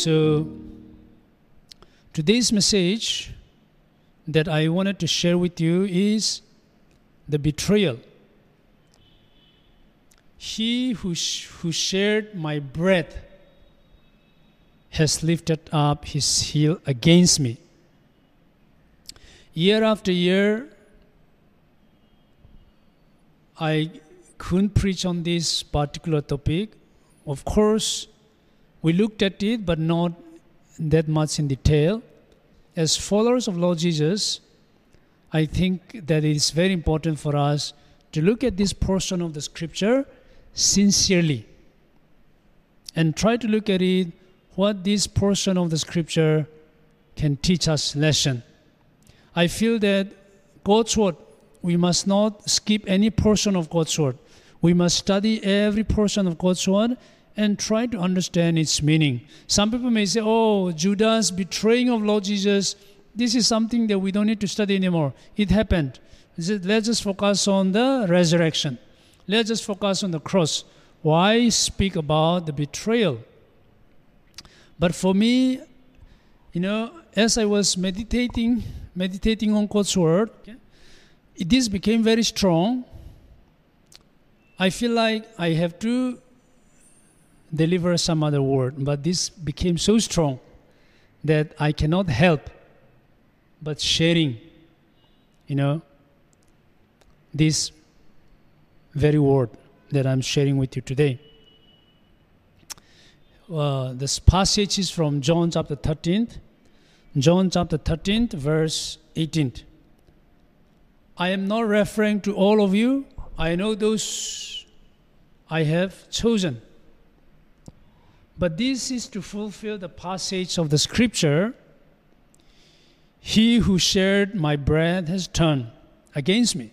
So, today's message that I wanted to share with you is the betrayal. He who, sh- who shared my bread has lifted up his heel against me. Year after year, I couldn't preach on this particular topic. Of course, we looked at it, but not that much in detail. As followers of Lord Jesus, I think that it is very important for us to look at this portion of the scripture sincerely and try to look at it what this portion of the scripture can teach us lesson. I feel that God's word we must not skip any portion of God's word. We must study every portion of God's word and try to understand its meaning. Some people may say, "Oh, Judas betraying of Lord Jesus, this is something that we don't need to study anymore. It happened. Let's just focus on the resurrection. Let's just focus on the cross. Why speak about the betrayal?" But for me, you know, as I was meditating, meditating on God's word, okay, this became very strong. I feel like I have to deliver some other word, but this became so strong that I cannot help but sharing, you know, this very word that I'm sharing with you today. Uh, this passage is from John chapter 13, John chapter 13, verse 18. I am not referring to all of you. I know those I have chosen. But this is to fulfill the passage of the scripture He who shared my bread has turned against me.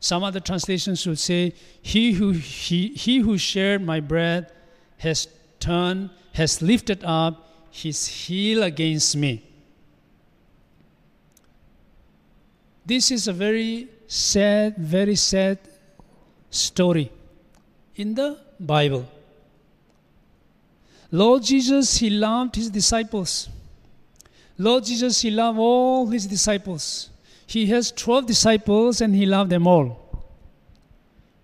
Some other translations would say, He who, he, he who shared my bread has turned, has lifted up his heel against me. This is a very sad, very sad story in the Bible. Lord Jesus, He loved His disciples. Lord Jesus, He loved all His disciples. He has 12 disciples and He loved them all.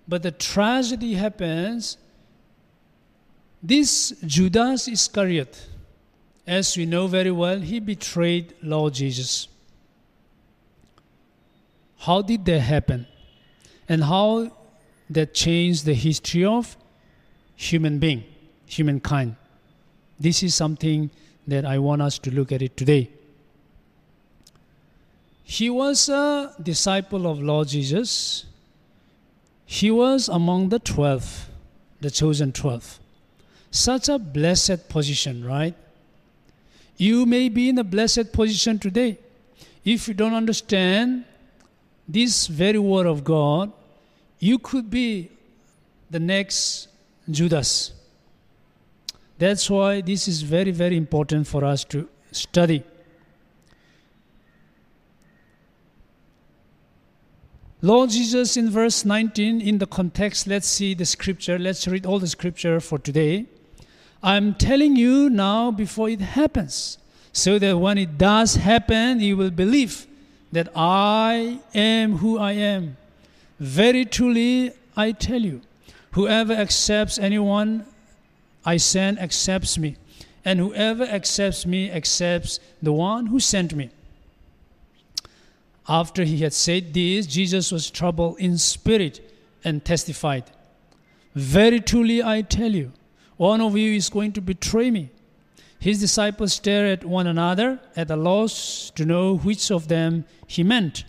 But the tragedy happens this Judas Iscariot, as we know very well, he betrayed Lord Jesus. How did that happen? And how that changed the history of human being, humankind. This is something that I want us to look at it today. He was a disciple of Lord Jesus. He was among the 12, the chosen 12. Such a blessed position, right? You may be in a blessed position today. If you don't understand this very word of God, you could be the next Judas. That's why this is very, very important for us to study. Lord Jesus in verse 19, in the context, let's see the scripture. Let's read all the scripture for today. I'm telling you now before it happens, so that when it does happen, you will believe that I am who I am. Very truly, I tell you, whoever accepts anyone I send accepts me, and whoever accepts me accepts the one who sent me. After he had said this, Jesus was troubled in spirit and testified, Very truly, I tell you, one of you is going to betray me. His disciples stared at one another, at a loss to know which of them he meant.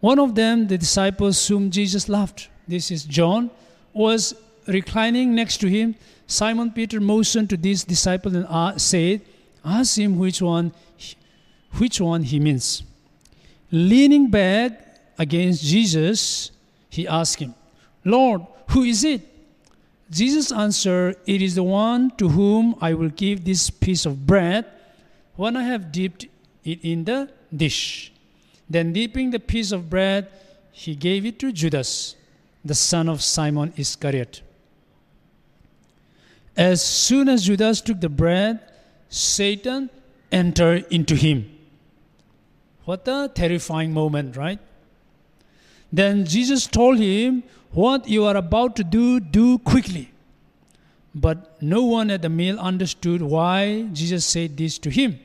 One of them, the disciples whom Jesus loved, this is John, was reclining next to him. Simon Peter motioned to this disciple and uh, said, Ask him which one, which one he means. Leaning back against Jesus, he asked him, Lord, who is it? Jesus answered, It is the one to whom I will give this piece of bread when I have dipped it in the dish. Then, dipping the piece of bread, he gave it to Judas, the son of Simon Iscariot. As soon as Judas took the bread, Satan entered into him. What a terrifying moment, right? Then Jesus told him, What you are about to do, do quickly. But no one at the meal understood why Jesus said this to him.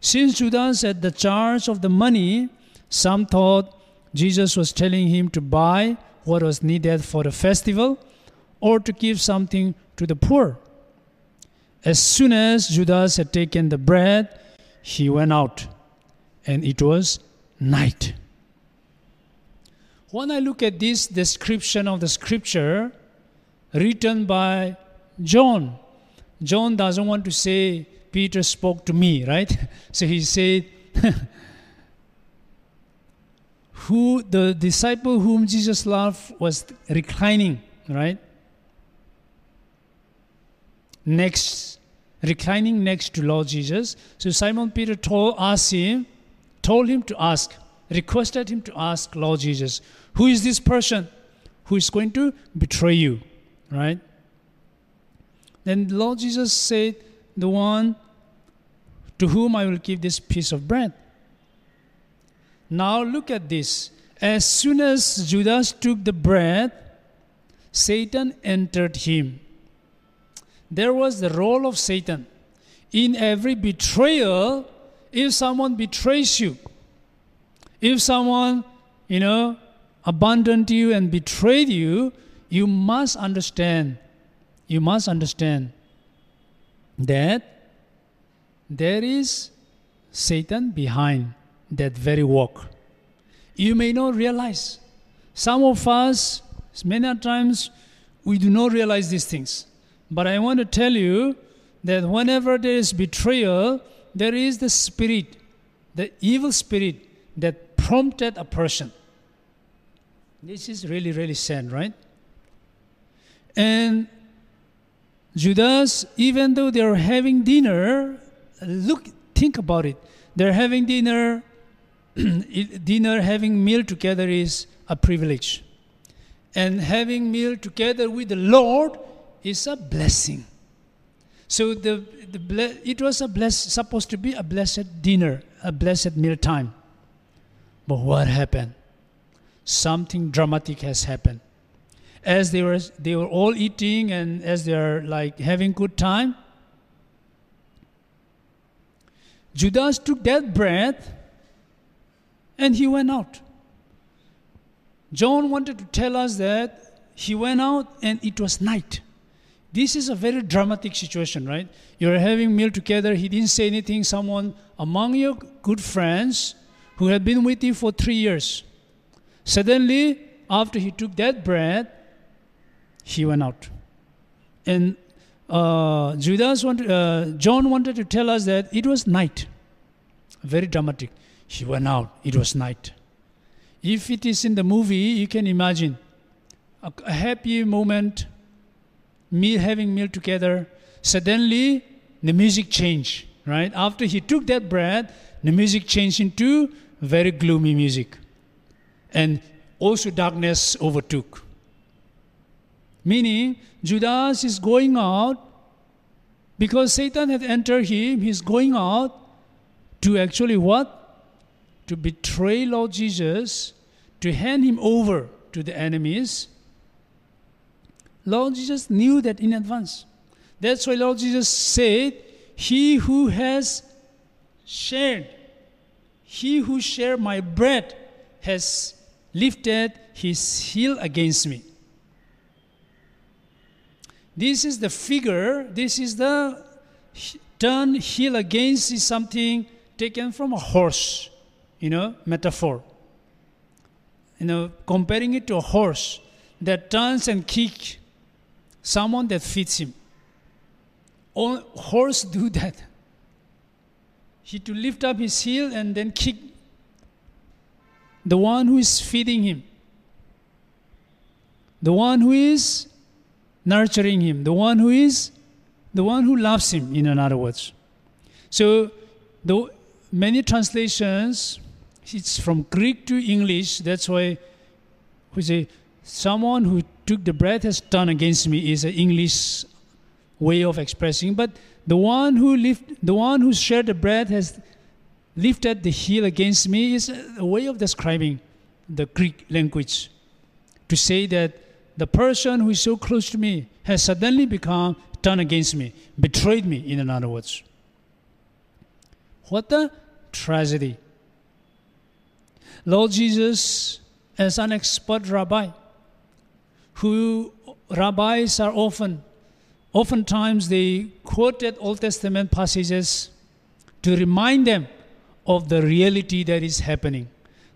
Since Judas had the charge of the money, some thought Jesus was telling him to buy what was needed for the festival or to give something to the poor. As soon as Judas had taken the bread, he went out, and it was night. When I look at this description of the scripture written by John, John doesn't want to say Peter spoke to me, right? So he said, who the disciple whom Jesus loved was reclining, right? Next, reclining next to Lord Jesus. So Simon Peter told asked him, told him to ask, requested him to ask Lord Jesus, who is this person who is going to betray you, right? Then Lord Jesus said, the one to whom I will give this piece of bread. Now look at this. As soon as Judas took the bread, Satan entered him. There was the role of Satan. In every betrayal, if someone betrays you, if someone, you know, abandoned you and betrayed you, you must understand, you must understand that there is Satan behind that very work. You may not realize. Some of us, many times, we do not realize these things. But I want to tell you that whenever there is betrayal, there is the spirit, the evil spirit that prompted a person. This is really, really sad, right? And Judas, even though they're having dinner, look, think about it. They're having dinner, dinner, having meal together is a privilege. And having meal together with the Lord is a blessing. So the, the it was a bless, supposed to be a blessed dinner, a blessed meal time. But what happened? Something dramatic has happened. As they were, they were all eating and as they are like having good time, Judas took that bread and he went out. John wanted to tell us that he went out and it was night. This is a very dramatic situation, right? You're having meal together. He didn't say anything. Someone among your good friends who had been with you for three years. Suddenly, after he took that bread, he went out. And uh, Judas wanted, uh, John wanted to tell us that it was night. Very dramatic. He went out. It was night. If it is in the movie, you can imagine a, a happy moment, meal having meal together. Suddenly, the music changed. Right after he took that bread, the music changed into very gloomy music, and also darkness overtook. Meaning, Judas is going out because Satan had entered him. He's going out to actually what? to betray Lord Jesus, to hand him over to the enemies, Lord Jesus knew that in advance. That's why Lord Jesus said, He who has shared, he who shared my bread has lifted his heel against me. This is the figure, this is the turn heel against is something taken from a horse you know, metaphor. You know, comparing it to a horse that turns and kicks someone that feeds him. All horse do that. He to lift up his heel and then kick the one who is feeding him, the one who is nurturing him, the one who is the one who loves him, in other words. So, the many translations it's from Greek to English. That's why we say someone who took the bread has turned against me is an English way of expressing. But the one who lift, the one who shared the bread has lifted the heel against me is a way of describing the Greek language to say that the person who is so close to me has suddenly become turned against me, betrayed me, in other words. What a tragedy. Lord Jesus, as an expert rabbi, who rabbis are often, oftentimes they quoted Old Testament passages to remind them of the reality that is happening.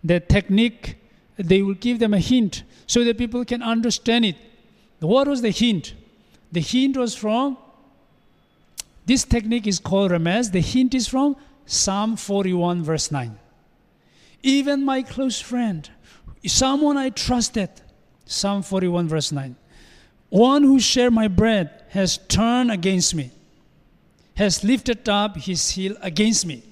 The technique, they will give them a hint so that people can understand it. What was the hint? The hint was from, this technique is called Remez. The hint is from Psalm 41, verse 9. Even my close friend, someone I trusted, Psalm 41, verse 9. One who shared my bread has turned against me, has lifted up his heel against me.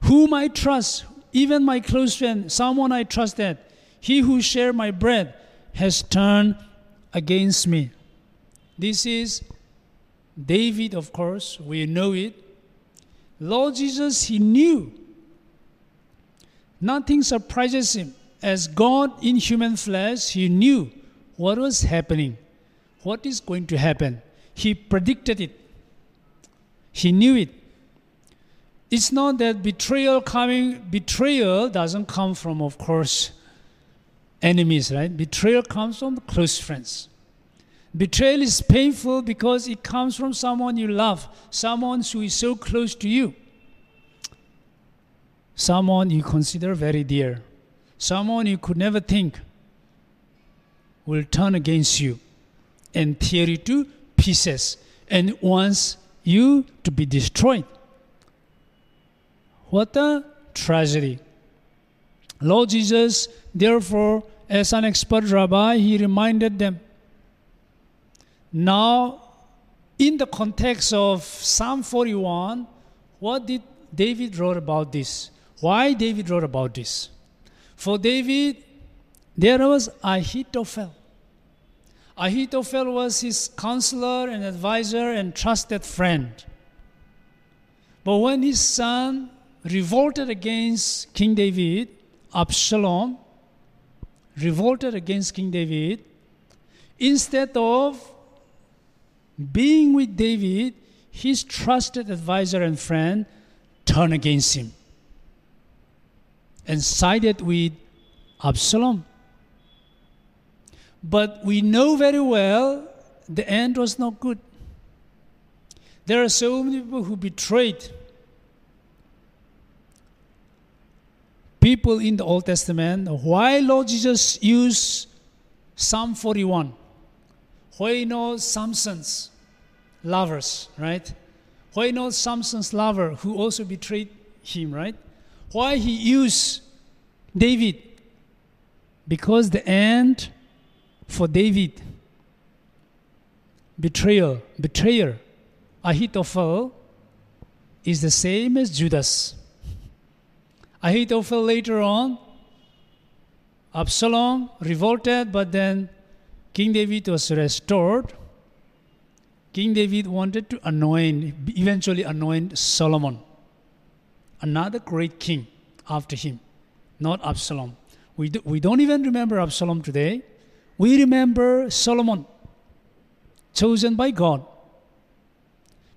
Whom I trust, even my close friend, someone I trusted, he who shared my bread has turned against me. This is David, of course, we know it. Lord Jesus, he knew. Nothing surprises him. As God in human flesh, he knew what was happening, what is going to happen. He predicted it. He knew it. It's not that betrayal coming, betrayal doesn't come from, of course, enemies, right? Betrayal comes from close friends. Betrayal is painful because it comes from someone you love, someone who is so close to you, someone you consider very dear, someone you could never think will turn against you and tear you to pieces and wants you to be destroyed. What a tragedy. Lord Jesus, therefore, as an expert rabbi, he reminded them now, in the context of Psalm 41, what did David wrote about this? Why David wrote about this? For David, there was Ahithophel. Ahithophel was his counselor and advisor and trusted friend. But when his son revolted against King David, Absalom revolted against King David, instead of being with David, his trusted advisor and friend turned against him and sided with Absalom. But we know very well the end was not good. There are so many people who betrayed people in the Old Testament. Why Lord Jesus used Psalm 41? Why not Samson's lovers, right? Why not Samson's lover who also betrayed him, right? Why he used David? Because the end for David, betrayal, betrayer, Ahithophel, is the same as Judas. Ahithophel later on, Absalom revolted, but then King David was restored. King David wanted to anoint, eventually anoint Solomon, another great king after him, not Absalom. We, do, we don't even remember Absalom today. We remember Solomon, chosen by God.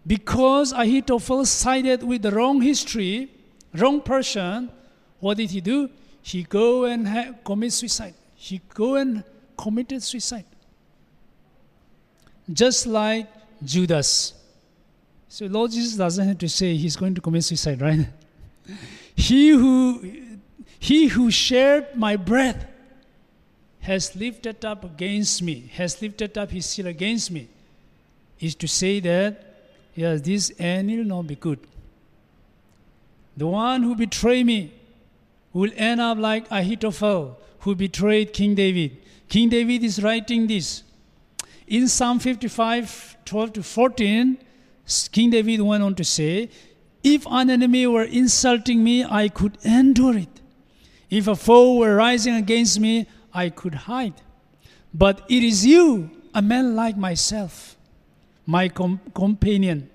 Because Ahithophel sided with the wrong history, wrong person, what did he do? He go and ha- commit suicide. He go and committed suicide. Just like Judas. So Lord Jesus doesn't have to say he's going to commit suicide, right? he who he who shared my bread has lifted up against me, has lifted up his heel against me, is to say that, yes, this end will not be good. The one who betrayed me will end up like Ahithophel, who betrayed King David. King David is writing this. In Psalm 55, 12 to 14, King David went on to say, If an enemy were insulting me, I could endure it. If a foe were rising against me, I could hide. But it is you, a man like myself, my com- companion,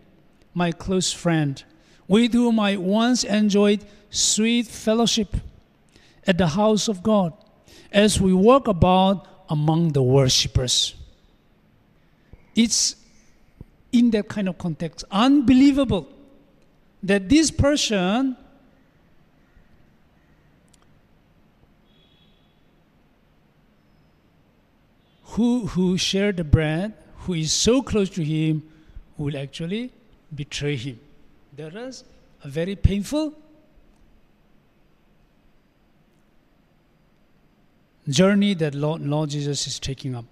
my close friend, with whom I once enjoyed sweet fellowship at the house of God as we walk about among the worshippers. It's in that kind of context unbelievable that this person who, who shared the bread, who is so close to him, will actually betray him. That is a very painful journey that Lord, Lord Jesus is taking up.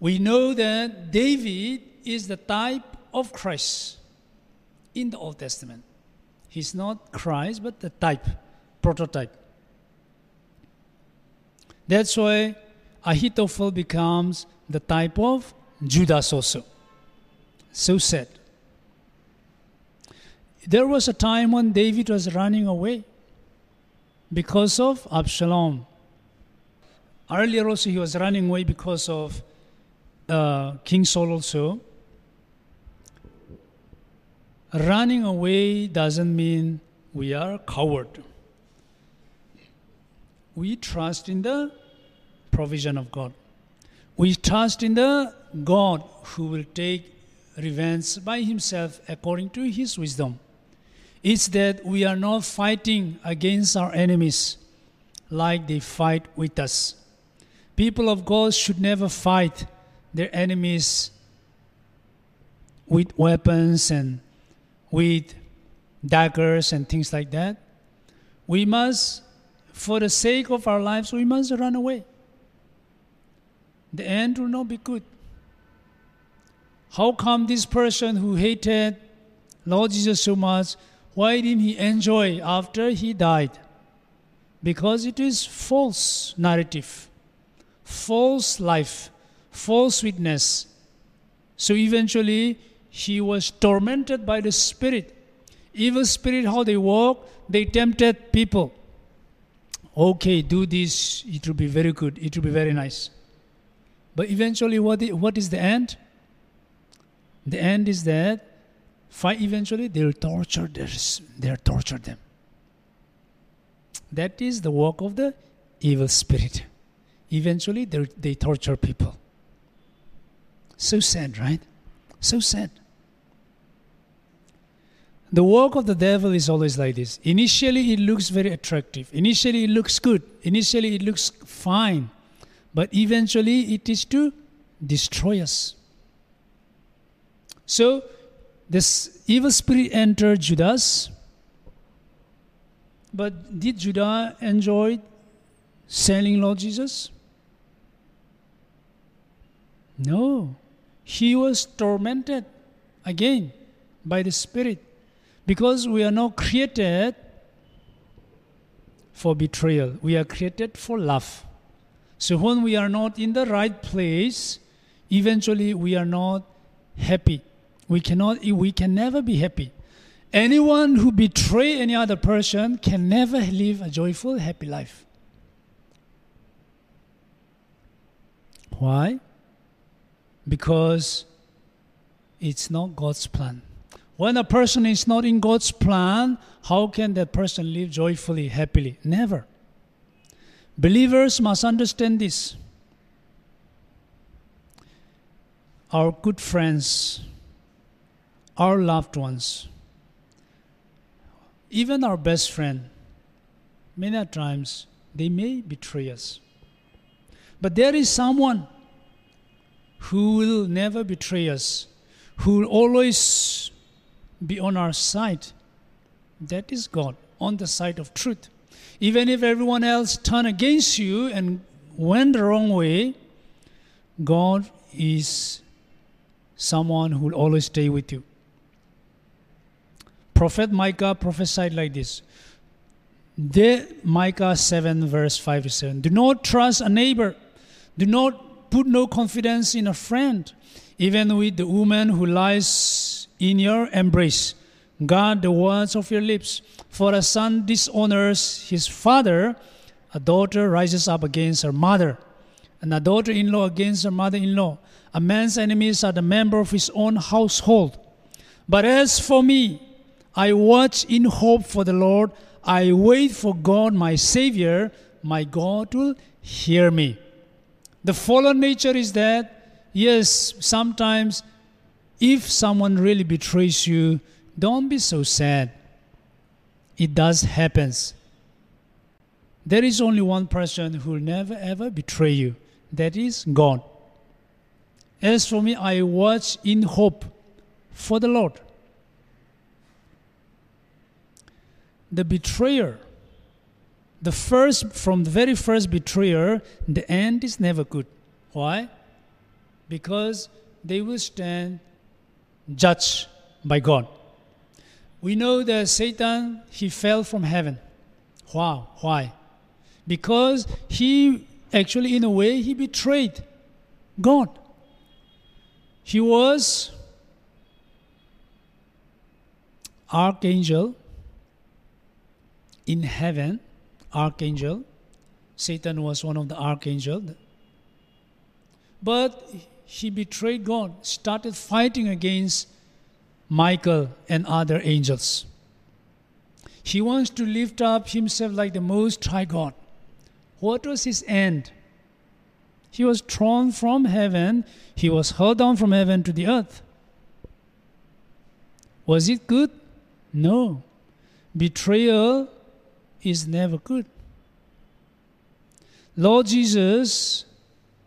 We know that David is the type of Christ in the Old Testament. He's not Christ, but the type, prototype. That's why Ahithophel becomes the type of Judas also. So sad. There was a time when David was running away because of Absalom. Earlier also he was running away because of uh, King Saul also. Running away doesn't mean we are coward. We trust in the provision of God. We trust in the God who will take revenge by himself according to his wisdom. It's that we are not fighting against our enemies like they fight with us. People of God should never fight their enemies with weapons and with daggers and things like that. We must, for the sake of our lives, we must run away. The end will not be good. How come this person who hated Lord Jesus so much, why didn't he enjoy after he died? Because it is false narrative, false life, false witness. So eventually he was tormented by the spirit. Evil spirit, how they walk, they tempted people. Okay, do this, it will be very good, it will be very nice. But eventually, what is, what is the end? The end is that fight eventually they'll torture their, they'll torture them. That is the work of the evil spirit. Eventually, they torture people. So sad, right? So sad. The work of the devil is always like this. Initially, it looks very attractive. Initially, it looks good. Initially, it looks fine. But eventually, it is to destroy us. So, this evil spirit entered Judas. But did Judah enjoy selling Lord Jesus? No. He was tormented again by the Spirit because we are not created for betrayal, we are created for love. So when we are not in the right place, eventually we are not happy. We cannot we can never be happy. Anyone who betray any other person can never live a joyful, happy life. Why? Because it's not God's plan. When a person is not in God's plan, how can that person live joyfully, happily? Never. Believers must understand this. Our good friends, our loved ones, even our best friend, many times they may betray us. But there is someone who will never betray us, who will always be on our side. That is God, on the side of truth. Even if everyone else turn against you and went the wrong way, God is someone who will always stay with you. Prophet Micah prophesied like this. The Micah 7 verse 5 to 7. Do not trust a neighbor. Do not put no confidence in a friend, even with the woman who lies in your embrace. Guard the words of your lips. For a son dishonors his father, a daughter rises up against her mother, and a daughter in law against her mother in law. A man's enemies are the member of his own household. But as for me, I watch in hope for the Lord. I wait for God, my Savior. My God will hear me. The fallen nature is that, yes, sometimes if someone really betrays you, don't be so sad. It does happens. There is only one person who will never ever betray you. That is God. As for me, I watch in hope for the Lord. The betrayer, the first, from the very first betrayer, the end is never good. Why? Because they will stand judged by God. We know that Satan, he fell from heaven. Wow, why? Because he actually, in a way, he betrayed God. He was archangel in heaven, archangel. Satan was one of the archangels. But he betrayed God, started fighting against Michael and other angels. He wants to lift up himself like the Most High God. What was his end? He was thrown from heaven, he was hurled down from heaven to the earth. Was it good? No. Betrayal is never good. Lord Jesus,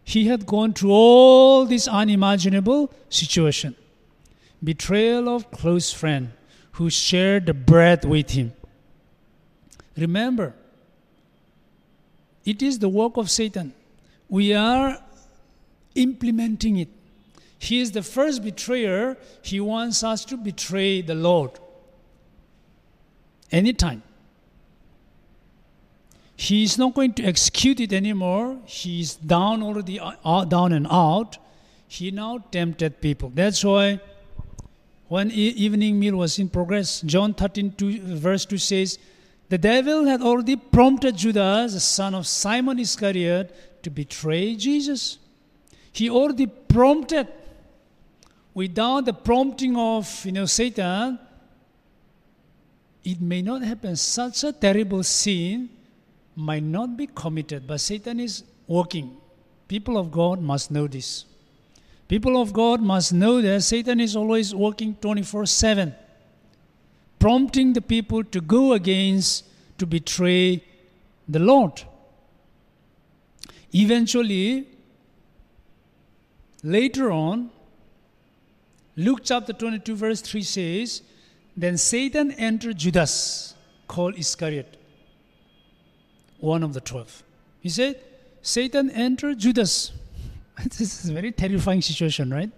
he had gone through all this unimaginable situation. Betrayal of close friend who shared the bread with him. Remember, it is the work of Satan. We are implementing it. He is the first betrayer. He wants us to betray the Lord. Anytime. He is not going to execute it anymore. He is down already, uh, down and out. He now tempted people. That's why when e- evening meal was in progress, John 13, 2, verse 2 says, the devil had already prompted Judas, the son of Simon Iscariot, to betray Jesus. He already prompted. Without the prompting of you know Satan, it may not happen. Such a terrible sin might not be committed, but Satan is working. People of God must know this. People of God must know that Satan is always working 24 7 prompting the people to go against, to betray the Lord. Eventually, later on, Luke chapter 22, verse 3 says, Then Satan entered Judas, called Iscariot, one of the twelve. He said, Satan entered Judas. this is a very terrifying situation, right?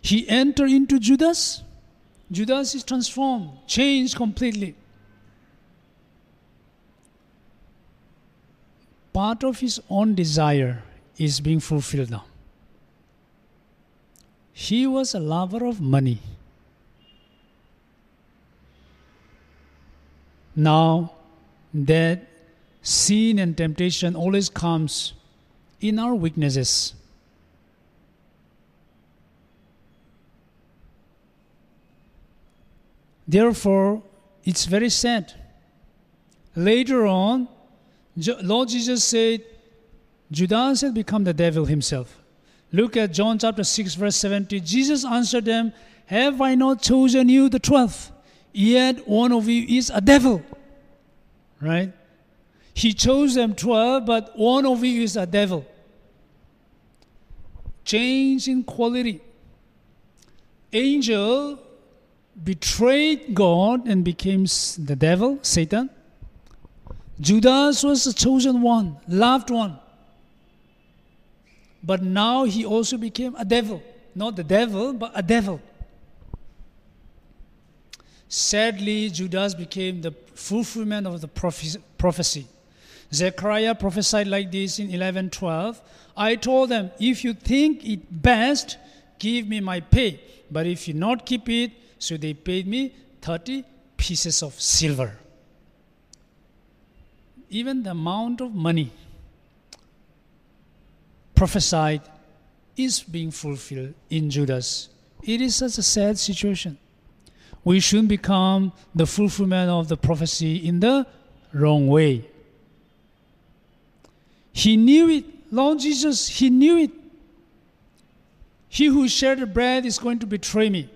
He entered into Judas Judas is transformed, changed completely. Part of his own desire is being fulfilled now. He was a lover of money. Now, that sin and temptation always comes in our weaknesses. Therefore, it's very sad. Later on, Lord Jesus said, Judas had become the devil himself. Look at John chapter 6, verse 70. Jesus answered them, Have I not chosen you, the twelve? Yet one of you is a devil. Right? He chose them twelve, but one of you is a devil. Change in quality. Angel betrayed God and became the devil, Satan. Judas was the chosen one, loved one. But now he also became a devil. Not the devil, but a devil. Sadly, Judas became the fulfillment of the prophecy. Zechariah prophesied like this in 11:12. I told them, if you think it best, give me my pay. But if you not keep it, so they paid me 30 pieces of silver. Even the amount of money prophesied is being fulfilled in Judas. It is such a sad situation. We shouldn't become the fulfillment of the prophecy in the wrong way. He knew it. Lord Jesus, He knew it. He who shared the bread is going to betray me,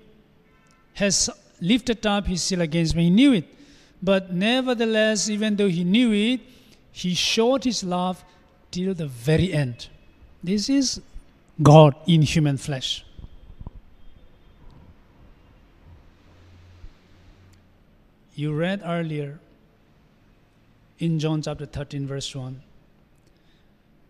has lifted up his seal against me. He knew it. But nevertheless, even though he knew it, he showed his love till the very end. This is God in human flesh. You read earlier in John chapter 13, verse 1.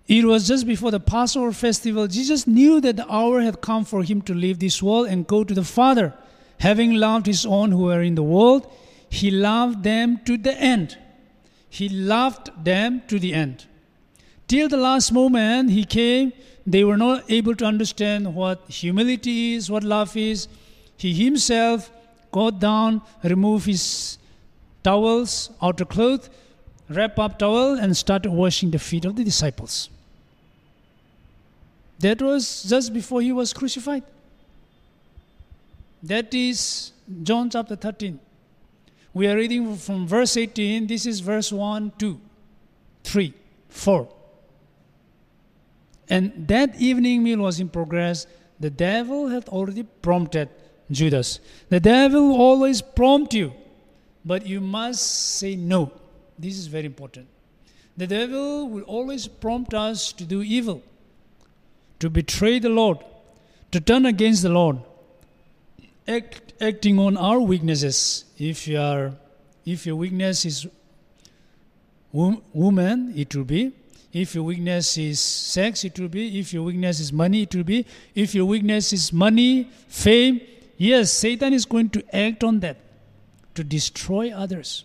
It was just before the Passover festival. Jesus knew that the hour had come for him to leave this world and go to the Father. Having loved his own who were in the world, he loved them to the end. He loved them to the end. Till the last moment, he came. They were not able to understand what humility is, what love is. He himself got down, removed his towels, outer cloth, wrap up towel, and start washing the feet of the disciples. That was just before he was crucified. That is John chapter 13. We are reading from verse 18. This is verse 1, 2, 3, 4. And that evening meal was in progress. The devil had already prompted Judas. The devil always prompt you, but you must say no. This is very important. The devil will always prompt us to do evil, to betray the Lord, to turn against the Lord, act, acting on our weaknesses. If you are, if your weakness is woman, it will be. If your weakness is sex, it will be. If your weakness is money, it will be. If your weakness is money, fame, yes, Satan is going to act on that to destroy others.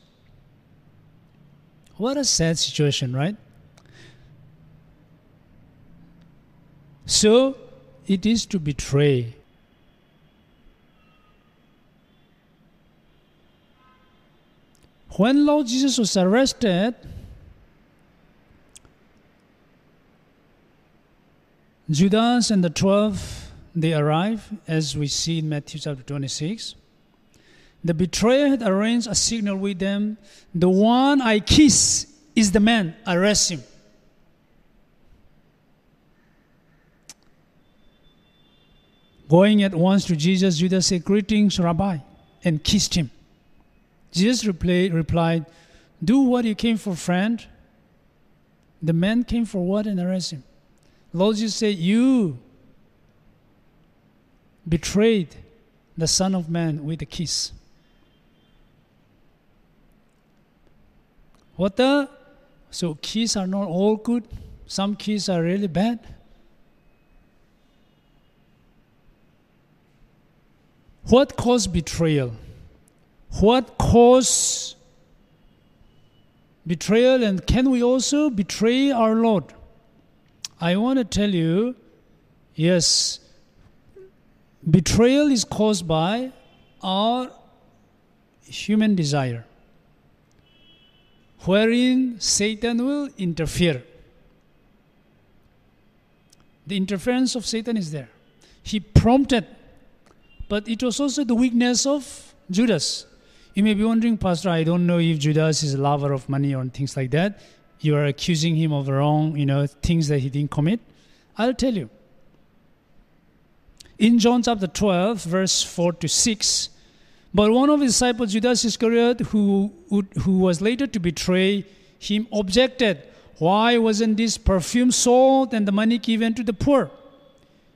What a sad situation, right? So it is to betray When Lord Jesus was arrested, Judas and the twelve they arrive, as we see in Matthew chapter 26. The betrayer had arranged a signal with them. The one I kiss is the man. Arrest him. Going at once to Jesus, Judas said, Greetings, Rabbi, and kissed him. Jesus replied, Do what you came for, friend. The man came for what and arrest him. Lord Jesus said, You betrayed the Son of Man with a kiss. What the? So keys are not all good. Some keys are really bad. What caused betrayal? what caused betrayal and can we also betray our Lord? I want to tell you, yes, betrayal is caused by our human desire, wherein Satan will interfere. The interference of Satan is there. He prompted, but it was also the weakness of Judas. You may be wondering, Pastor, I don't know if Judas is a lover of money or things like that. You are accusing him of wrong, you know, things that he didn't commit. I'll tell you. In John chapter 12, verse 4 to 6, but one of his disciples, Judas Iscariot, who, who was later to betray him, objected, Why wasn't this perfume sold and the money given to the poor?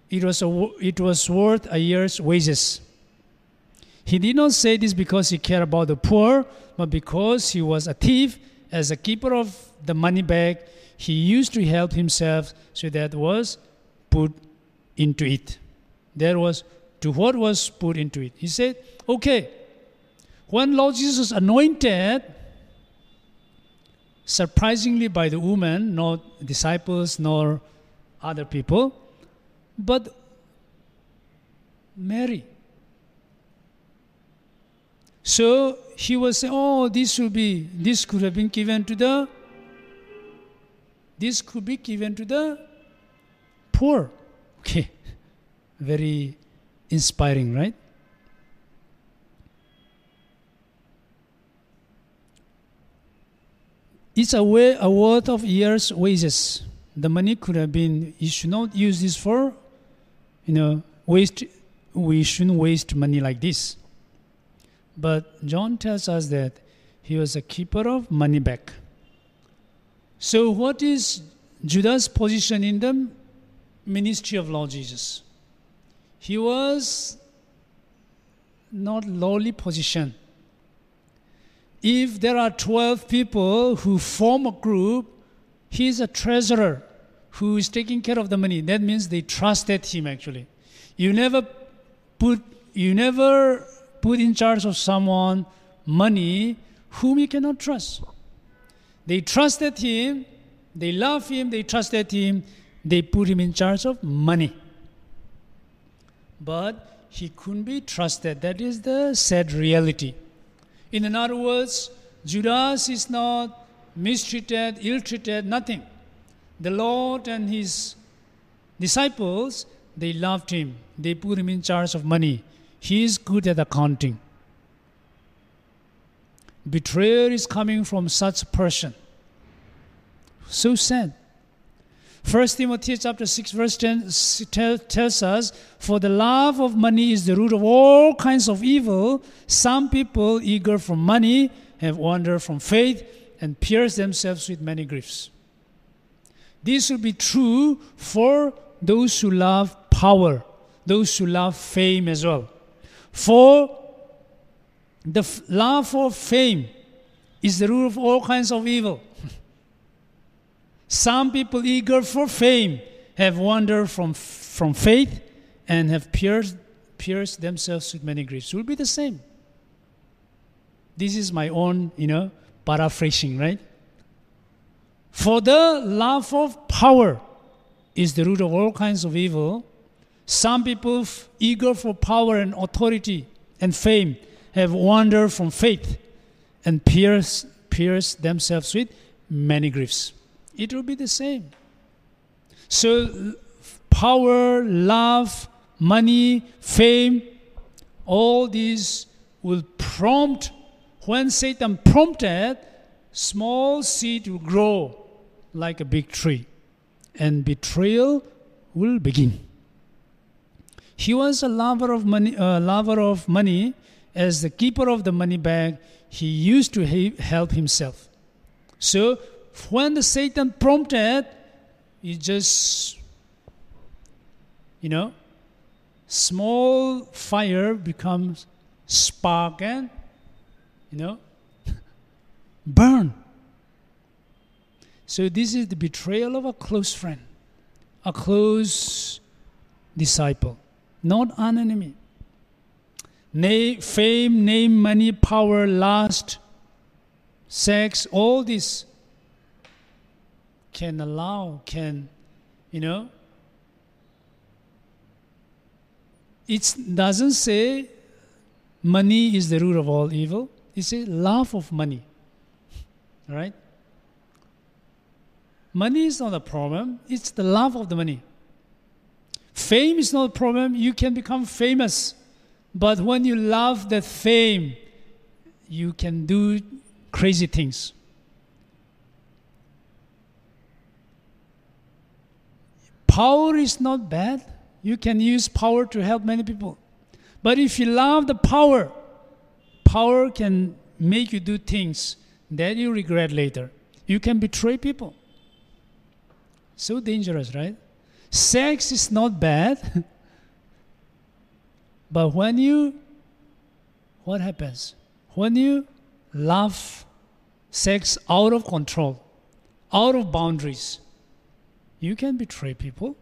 It was, a, it was worth a year's wages. He did not say this because he cared about the poor, but because he was a thief. As a keeper of the money bag, he used to help himself, so that was put into it. There was to what was put into it. He said, Okay, when Lord Jesus anointed, surprisingly by the woman, not disciples nor other people, but Mary so he was saying, oh, this should be, this could have been given to the, this could be given to the poor. Okay, very inspiring, right? It's a way a worth of years' wages. The money could have been. You should not use this for, you know, waste. We shouldn't waste money like this. But John tells us that he was a keeper of money back. So, what is Judas' position in the ministry of Lord Jesus? He was not lowly position. If there are 12 people who form a group, he is a treasurer who is taking care of the money. That means they trusted him actually. You never put you never put in charge of someone money whom you cannot trust. They trusted him, they love him, they trusted him, they put him in charge of money. But he couldn't be trusted. That is the sad reality. In other words, Judas is not mistreated, ill treated, nothing. The Lord and his disciples, they loved him. They put him in charge of money. He is good at accounting. Betrayal is coming from such person. So sad. 1 Timothy chapter 6 verse 10 tells us, For the love of money is the root of all kinds of evil. Some people eager for money have wandered from faith and pierced themselves with many griefs. This will be true for those who love power, those who love fame as well. For the love of fame is the root of all kinds of evil. Some people eager for fame have wandered from, from faith and have pierced, pierced themselves with many griefs. Will be the same. This is my own, you know, paraphrasing, right? For the love of power is the root of all kinds of evil. Some people f- eager for power and authority and fame have wandered from faith and pierced, pierced themselves with many griefs. It will be the same. So, power, love, money, fame, all these will prompt, when Satan prompted, small seed will grow like a big tree, and betrayal will begin. He was a lover of money, uh, lover of money. As the keeper of the money bag, he used to help himself. So when the Satan prompted, he just, you know, small fire becomes spark and, you know, burn. So this is the betrayal of a close friend, a close disciple, not an enemy. Name, fame, name, money, power, lust, sex, all this can allow, can, you know, it doesn't say money is the root of all evil. It says love of money. Right? Money is not a problem, it's the love of the money. Fame is not a problem, you can become famous. But when you love that fame, you can do crazy things. Power is not bad. You can use power to help many people. But if you love the power, power can make you do things that you regret later. You can betray people. So dangerous, right? Sex is not bad. but when you, what happens? When you love sex out of control, out of boundaries, you can betray people.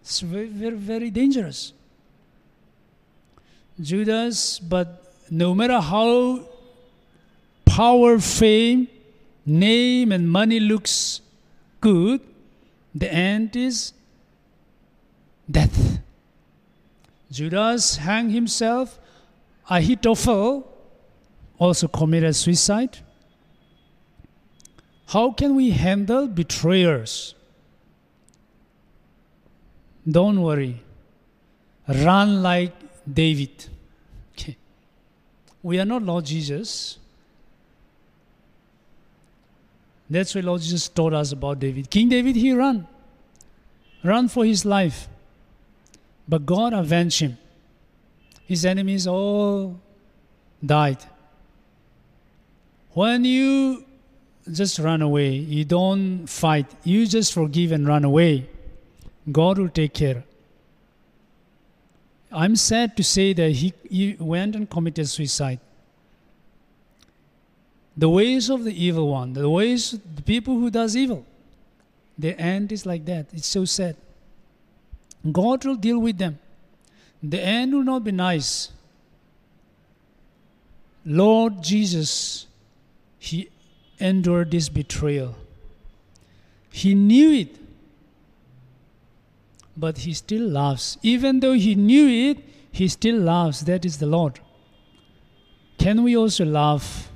It's very, very, very dangerous. Judas, but no matter how power, fame, name, and money looks good, the end is death. Judas hanged himself. Ahithophel also committed suicide. How can we handle betrayers? Don't worry. run like David. Okay. We are not Lord Jesus. That's why Lord Jesus told us about David. King David, he ran. Run for his life. But God avenged him. His enemies all died. When you just run away, you don't fight, you just forgive and run away, God will take care. I'm sad to say that he, he went and committed suicide. The ways of the evil one, the ways the people who does evil, the end is like that. It's so sad. God will deal with them. The end will not be nice. Lord Jesus, He endured this betrayal. He knew it, but He still loves. Even though He knew it, He still loves. That is the Lord. Can we also love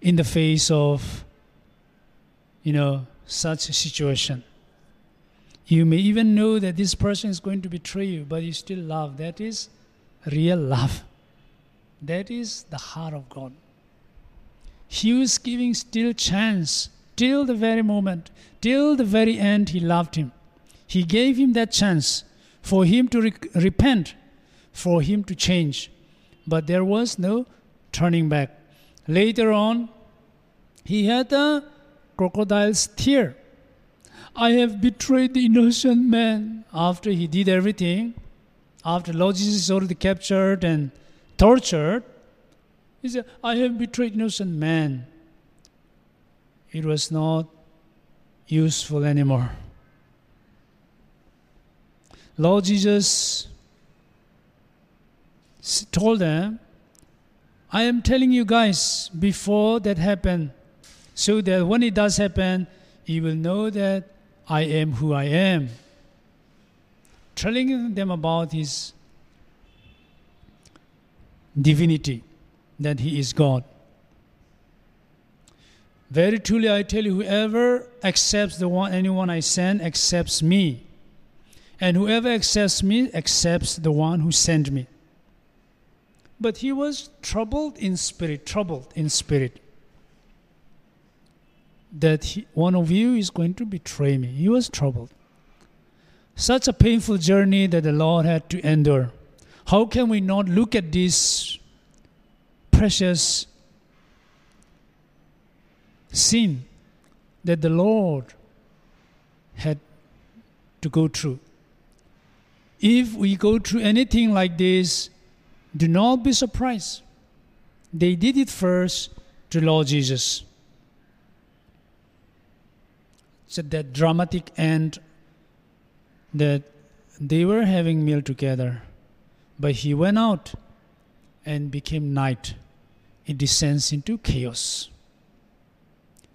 in the face of, you know, such a situation? You may even know that this person is going to betray you, but you still love. That is real love. That is the heart of God. He was giving still chance till the very moment, till the very end, He loved him. He gave him that chance for him to re- repent, for him to change. But there was no turning back. Later on, he had a crocodile's tear I have betrayed the innocent man. After he did everything, after Lord Jesus is already captured and tortured, he said, I have betrayed innocent man. It was not useful anymore. Lord Jesus told them, I am telling you guys before that happened, so that when it does happen, you will know that I am who I am. Telling them about his divinity, that he is God. Very truly, I tell you, whoever accepts the one, anyone I send accepts me. And whoever accepts me accepts the one who sent me. But he was troubled in spirit, troubled in spirit that he, one of you is going to betray me. He was troubled. Such a painful journey that the Lord had to endure. How can we not look at this precious sin that the Lord had to go through? If we go through anything like this, do not be surprised. They did it first to Lord Jesus. So that dramatic end that they were having meal together, but he went out and became night. It descends into chaos.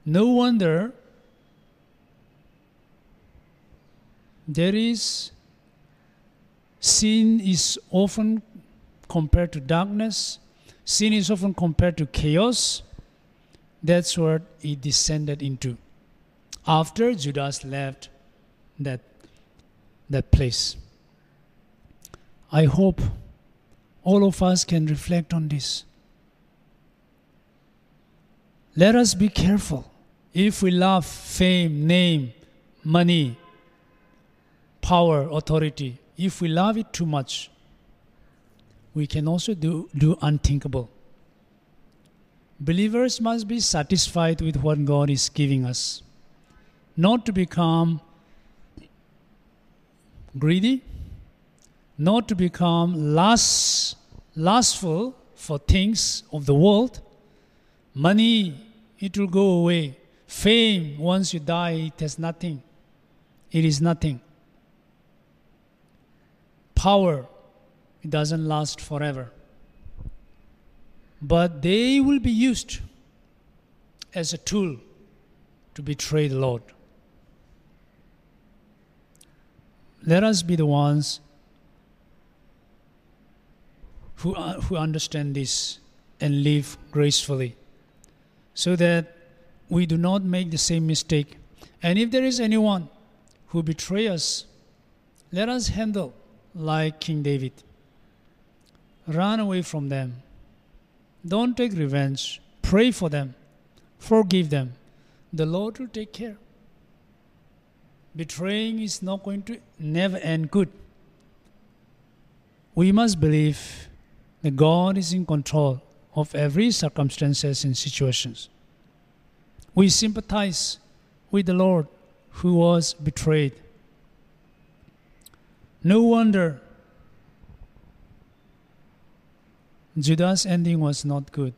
No wonder there is sin is often compared to darkness. Sin is often compared to chaos. That's what it descended into after Judas left that, that place. I hope all of us can reflect on this. Let us be careful. If we love fame, name, money, power, authority, if we love it too much, we can also do, do unthinkable. Believers must be satisfied with what God is giving us not to become greedy, not to become lust, lustful for things of the world. Money, it will go away. Fame, once you die, it has nothing. It is nothing. Power, it doesn't last forever. But they will be used as a tool to betray the Lord. Let us be the ones who, uh, who understand this and live gracefully so that we do not make the same mistake. And if there is anyone who betray us, let us handle like King David. Run away from them. Don't take revenge. Pray for them. Forgive them. The Lord will take care. Betraying is not going to never end good. We must believe that God is in control of every circumstances and situations. We sympathize with the Lord who was betrayed. No wonder Judas' ending was not good.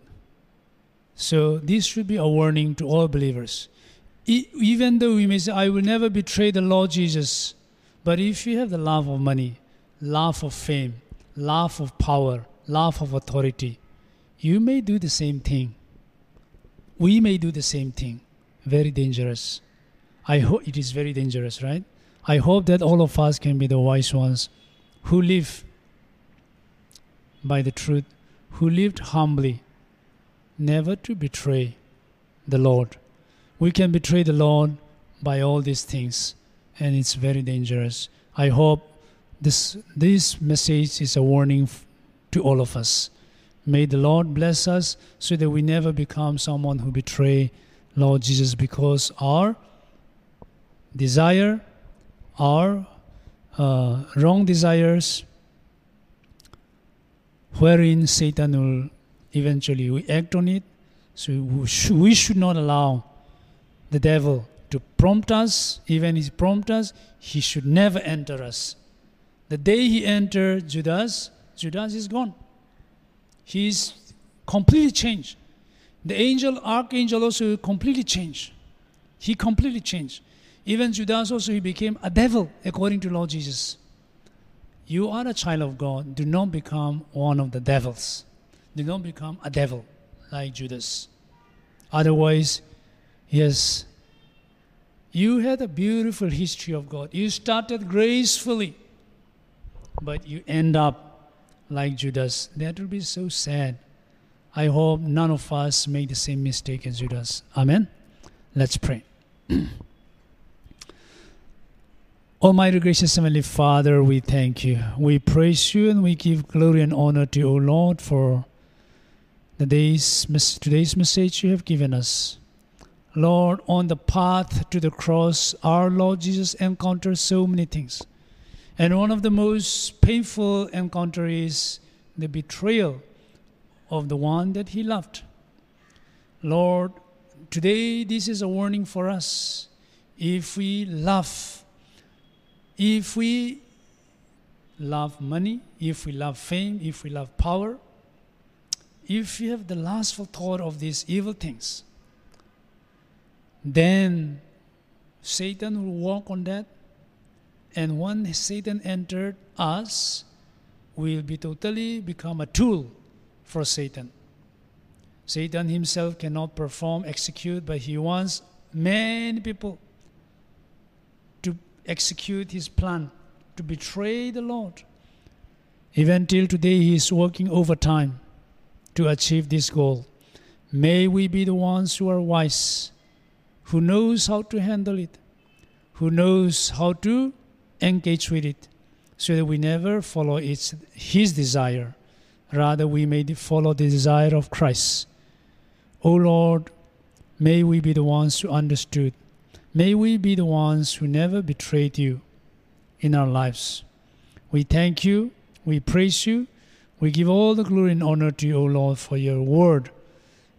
So this should be a warning to all believers. Even though we may say, I will never betray the Lord Jesus, but if you have the love of money, love of fame, love of power, love of authority, you may do the same thing. We may do the same thing. Very dangerous. I hope it is very dangerous, right? I hope that all of us can be the wise ones who live by the truth, who lived humbly, never to betray the Lord. We can betray the Lord by all these things, and it's very dangerous. I hope this this message is a warning to all of us. May the Lord bless us so that we never become someone who betray Lord Jesus because our desire, our uh, wrong desires, wherein Satan will eventually we act on it. So we should, we should not allow the devil to prompt us. Even if he prompt us, he should never enter us. The day he entered Judas, Judas is gone. He is completely changed. The angel, archangel also completely changed. He completely changed. Even Judas also he became a devil according to Lord Jesus. You are a child of God. Do not become one of the devils. Do not become a devil like Judas. Otherwise, yes, you had a beautiful history of God. You started gracefully, but you end up like Judas. That will be so sad. I hope none of us make the same mistake as Judas. Amen. Let's pray. Almighty gracious Heavenly Father, we thank you. We praise you and we give glory and honor to you, O Lord, for the day's, today's message you have given us. Lord, on the path to the cross, our Lord Jesus encountered so many things. And one of the most painful encounter is the betrayal of the one that he loved. Lord, today this is a warning for us. If we love if we love money, if we love fame, if we love power, if we have the lustful thought of these evil things, then Satan will walk on that. And when Satan entered us, we'll be totally become a tool for Satan. Satan himself cannot perform, execute, but he wants many people execute his plan to betray the Lord. Even till today, he is working overtime to achieve this goal. May we be the ones who are wise, who knows how to handle it, who knows how to engage with it, so that we never follow its, his desire. Rather, we may follow the desire of Christ. O Lord, may we be the ones who understood May we be the ones who never betrayed you in our lives. We thank you, we praise you, we give all the glory and honor to you, O Lord, for your word.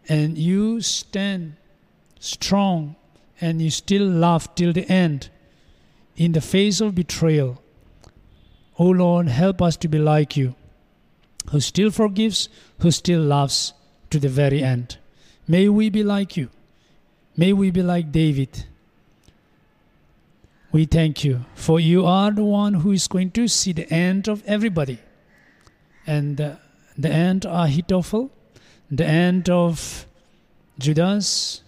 And you stand strong and you still love till the end in the face of betrayal. O Lord, help us to be like you, who still forgives, who still loves to the very end. May we be like you. May we be like David we thank you, for you are the one who is going to see the end of everybody. And uh, the end of the end of Judas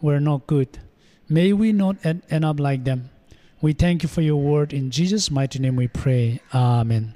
were not good. May we not end up like them. We thank you for your word. In Jesus' mighty name we pray. Amen.